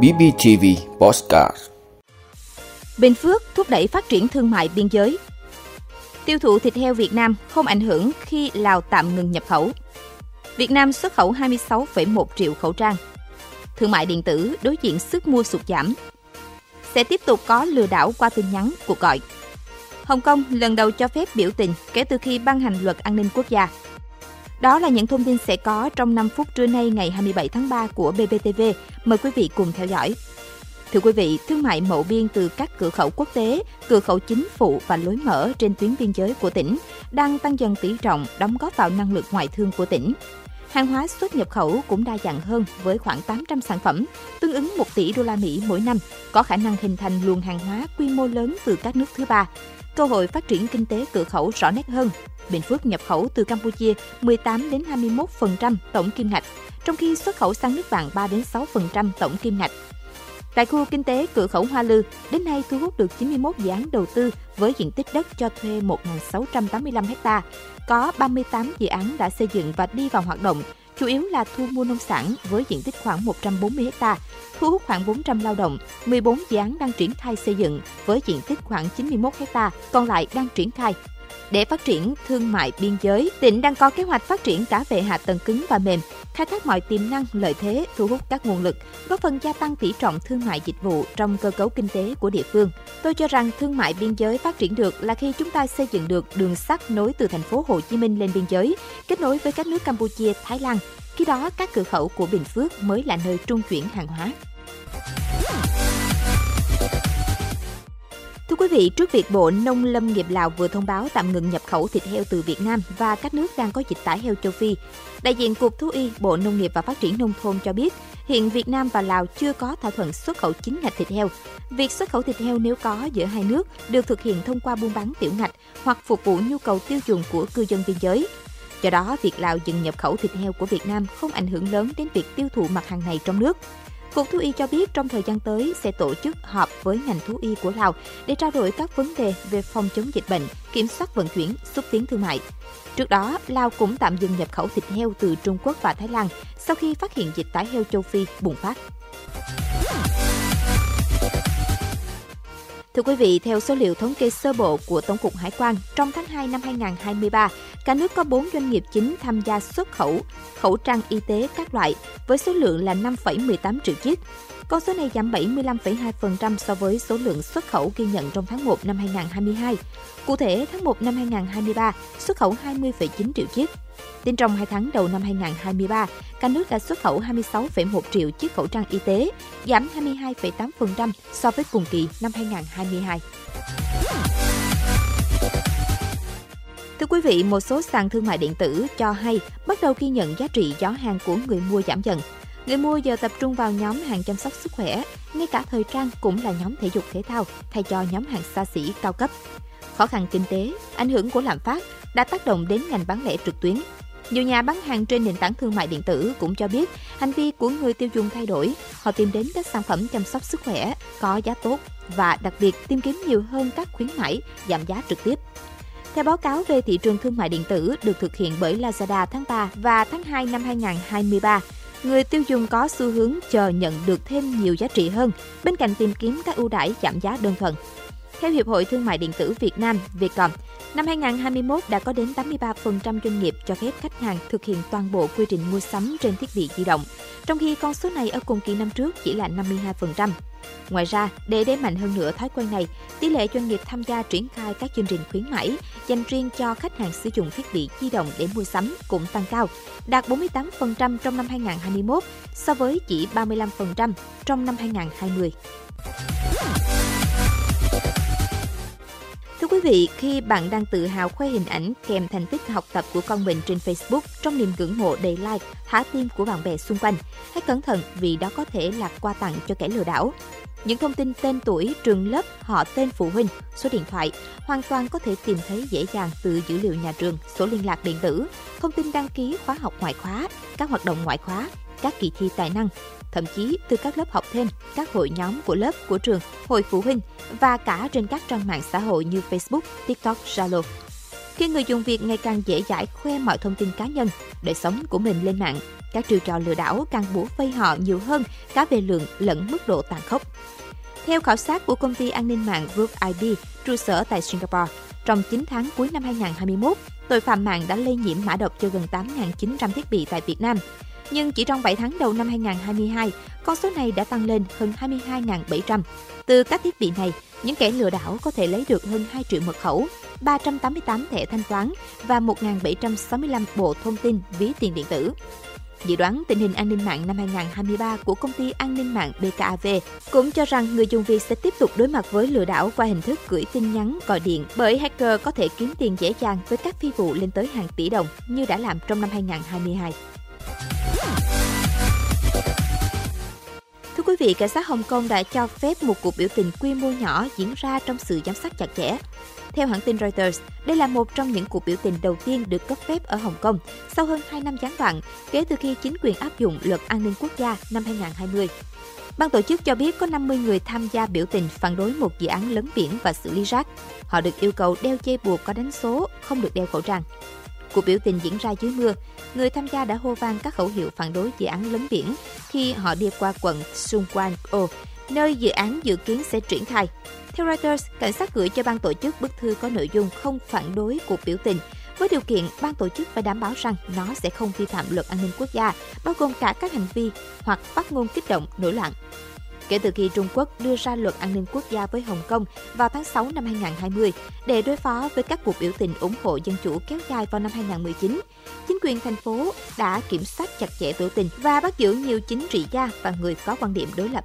BBTV Postcard Bình Phước thúc đẩy phát triển thương mại biên giới. Tiêu thụ thịt heo Việt Nam không ảnh hưởng khi Lào tạm ngừng nhập khẩu. Việt Nam xuất khẩu 26,1 triệu khẩu trang. Thương mại điện tử đối diện sức mua sụt giảm. Sẽ tiếp tục có lừa đảo qua tin nhắn, cuộc gọi. Hồng Kông lần đầu cho phép biểu tình kể từ khi ban hành luật an ninh quốc gia. Đó là những thông tin sẽ có trong 5 phút trưa nay ngày 27 tháng 3 của BBTV. Mời quý vị cùng theo dõi. Thưa quý vị, thương mại mậu biên từ các cửa khẩu quốc tế, cửa khẩu chính phụ và lối mở trên tuyến biên giới của tỉnh đang tăng dần tỷ trọng đóng góp vào năng lực ngoại thương của tỉnh. Hàng hóa xuất nhập khẩu cũng đa dạng hơn với khoảng 800 sản phẩm, tương ứng 1 tỷ đô la Mỹ mỗi năm, có khả năng hình thành luồng hàng hóa quy mô lớn từ các nước thứ ba. Cơ hội phát triển kinh tế cửa khẩu rõ nét hơn. Bình Phước nhập khẩu từ Campuchia 18 đến 21% tổng kim ngạch, trong khi xuất khẩu sang nước bạn 3 đến 6% tổng kim ngạch. Tại khu kinh tế cửa khẩu Hoa Lư, đến nay thu hút được 91 dự án đầu tư với diện tích đất cho thuê 1.685 ha. Có 38 dự án đã xây dựng và đi vào hoạt động, chủ yếu là thu mua nông sản với diện tích khoảng 140 ha, thu hút khoảng 400 lao động, 14 dự án đang triển khai xây dựng với diện tích khoảng 91 ha, còn lại đang triển khai. Để phát triển thương mại biên giới, tỉnh đang có kế hoạch phát triển cả về hạ tầng cứng và mềm, khai thác mọi tiềm năng, lợi thế, thu hút các nguồn lực, góp phần gia tăng tỷ trọng thương mại dịch vụ trong cơ cấu kinh tế của địa phương. Tôi cho rằng thương mại biên giới phát triển được là khi chúng ta xây dựng được đường sắt nối từ thành phố Hồ Chí Minh lên biên giới, kết nối với các nước Campuchia, Thái Lan. Khi đó, các cửa khẩu của Bình Phước mới là nơi trung chuyển hàng hóa. Quý vị, trước việc Bộ Nông lâm nghiệp Lào vừa thông báo tạm ngừng nhập khẩu thịt heo từ Việt Nam và các nước đang có dịch tả heo châu Phi, đại diện Cục Thú y Bộ Nông nghiệp và Phát triển Nông thôn cho biết, hiện Việt Nam và Lào chưa có thỏa thuận xuất khẩu chính ngạch thịt heo. Việc xuất khẩu thịt heo nếu có giữa hai nước được thực hiện thông qua buôn bán tiểu ngạch hoặc phục vụ nhu cầu tiêu dùng của cư dân biên giới. Do đó, việc Lào dừng nhập khẩu thịt heo của Việt Nam không ảnh hưởng lớn đến việc tiêu thụ mặt hàng này trong nước. Cục Thú y cho biết trong thời gian tới sẽ tổ chức họp với ngành thú y của Lào để trao đổi các vấn đề về phòng chống dịch bệnh, kiểm soát vận chuyển, xúc tiến thương mại. Trước đó, Lào cũng tạm dừng nhập khẩu thịt heo từ Trung Quốc và Thái Lan sau khi phát hiện dịch tả heo châu Phi bùng phát. Thưa quý vị, theo số liệu thống kê sơ bộ của Tổng cục Hải quan, trong tháng 2 năm 2023, cả nước có 4 doanh nghiệp chính tham gia xuất khẩu khẩu trang y tế các loại với số lượng là 5,18 triệu chiếc. Con số này giảm 75,2% so với số lượng xuất khẩu ghi nhận trong tháng 1 năm 2022. Cụ thể, tháng 1 năm 2023, xuất khẩu 20,9 triệu chiếc. Tính trong 2 tháng đầu năm 2023, cả nước đã xuất khẩu 26,1 triệu chiếc khẩu trang y tế, giảm 22,8% so với cùng kỳ năm 2022. Thưa quý vị, một số sàn thương mại điện tử cho hay bắt đầu ghi nhận giá trị gió hàng của người mua giảm dần. Người mua giờ tập trung vào nhóm hàng chăm sóc sức khỏe, ngay cả thời trang cũng là nhóm thể dục thể thao thay cho nhóm hàng xa xỉ cao cấp. Khó khăn kinh tế, ảnh hưởng của lạm phát đã tác động đến ngành bán lẻ trực tuyến. Nhiều nhà bán hàng trên nền tảng thương mại điện tử cũng cho biết hành vi của người tiêu dùng thay đổi. Họ tìm đến các sản phẩm chăm sóc sức khỏe có giá tốt và đặc biệt tìm kiếm nhiều hơn các khuyến mãi giảm giá trực tiếp. Theo báo cáo về thị trường thương mại điện tử được thực hiện bởi Lazada tháng 3 và tháng 2 năm 2023, người tiêu dùng có xu hướng chờ nhận được thêm nhiều giá trị hơn bên cạnh tìm kiếm các ưu đãi giảm giá đơn thuần. Theo Hiệp hội Thương mại Điện tử Việt Nam, Vietcom, năm 2021 đã có đến 83% doanh nghiệp cho phép khách hàng thực hiện toàn bộ quy trình mua sắm trên thiết bị di động, trong khi con số này ở cùng kỳ năm trước chỉ là 52%. Ngoài ra, để đẩy mạnh hơn nữa thói quen này, tỷ lệ doanh nghiệp tham gia triển khai các chương trình khuyến mãi dành riêng cho khách hàng sử dụng thiết bị di động để mua sắm cũng tăng cao, đạt 48% trong năm 2021 so với chỉ 35% trong năm 2020. Quý vị, khi bạn đang tự hào khoe hình ảnh kèm thành tích học tập của con mình trên Facebook trong niềm ngưỡng mộ đầy like, thả tim của bạn bè xung quanh, hãy cẩn thận vì đó có thể là quà tặng cho kẻ lừa đảo. Những thông tin tên tuổi, trường lớp, họ tên phụ huynh, số điện thoại hoàn toàn có thể tìm thấy dễ dàng từ dữ liệu nhà trường, số liên lạc điện tử, thông tin đăng ký khóa học ngoại khóa, các hoạt động ngoại khóa, các kỳ thi tài năng, thậm chí từ các lớp học thêm, các hội nhóm của lớp, của trường, hội phụ huynh và cả trên các trang mạng xã hội như Facebook, TikTok, Zalo. Khi người dùng Việt ngày càng dễ dãi khoe mọi thông tin cá nhân, đời sống của mình lên mạng, các chiêu trò lừa đảo càng bủa vây họ nhiều hơn cả về lượng lẫn mức độ tàn khốc. Theo khảo sát của công ty an ninh mạng Group ID, trụ sở tại Singapore, trong 9 tháng cuối năm 2021, tội phạm mạng đã lây nhiễm mã độc cho gần 8.900 thiết bị tại Việt Nam. Nhưng chỉ trong 7 tháng đầu năm 2022, con số này đã tăng lên hơn 22.700. Từ các thiết bị này, những kẻ lừa đảo có thể lấy được hơn 2 triệu mật khẩu, 388 thẻ thanh toán và 1.765 bộ thông tin ví tiền điện tử. Dự đoán tình hình an ninh mạng năm 2023 của công ty an ninh mạng BKAV cũng cho rằng người dùng Việt sẽ tiếp tục đối mặt với lừa đảo qua hình thức gửi tin nhắn, gọi điện bởi hacker có thể kiếm tiền dễ dàng với các phi vụ lên tới hàng tỷ đồng như đã làm trong năm 2022. Vị, cảnh sát Hồng Kông đã cho phép một cuộc biểu tình quy mô nhỏ diễn ra trong sự giám sát chặt chẽ. Theo hãng tin Reuters, đây là một trong những cuộc biểu tình đầu tiên được cấp phép ở Hồng Kông sau hơn 2 năm gián đoạn kể từ khi chính quyền áp dụng luật an ninh quốc gia năm 2020. Ban tổ chức cho biết có 50 người tham gia biểu tình phản đối một dự án lấn biển và xử lý rác. Họ được yêu cầu đeo dây buộc có đánh số, không được đeo khẩu trang. Cuộc biểu tình diễn ra dưới mưa. Người tham gia đã hô vang các khẩu hiệu phản đối dự án lấn biển khi họ đi qua quận Sungquan O, nơi dự án dự kiến sẽ triển khai. Theo Reuters, cảnh sát gửi cho ban tổ chức bức thư có nội dung không phản đối cuộc biểu tình, với điều kiện ban tổ chức phải đảm bảo rằng nó sẽ không vi phạm luật an ninh quốc gia, bao gồm cả các hành vi hoặc phát ngôn kích động, nổi loạn. Kể từ khi Trung Quốc đưa ra luật an ninh quốc gia với Hồng Kông vào tháng 6 năm 2020 để đối phó với các cuộc biểu tình ủng hộ dân chủ kéo dài vào năm 2019, chính quyền thành phố đã kiểm soát chặt chẽ biểu tình và bắt giữ nhiều chính trị gia và người có quan điểm đối lập.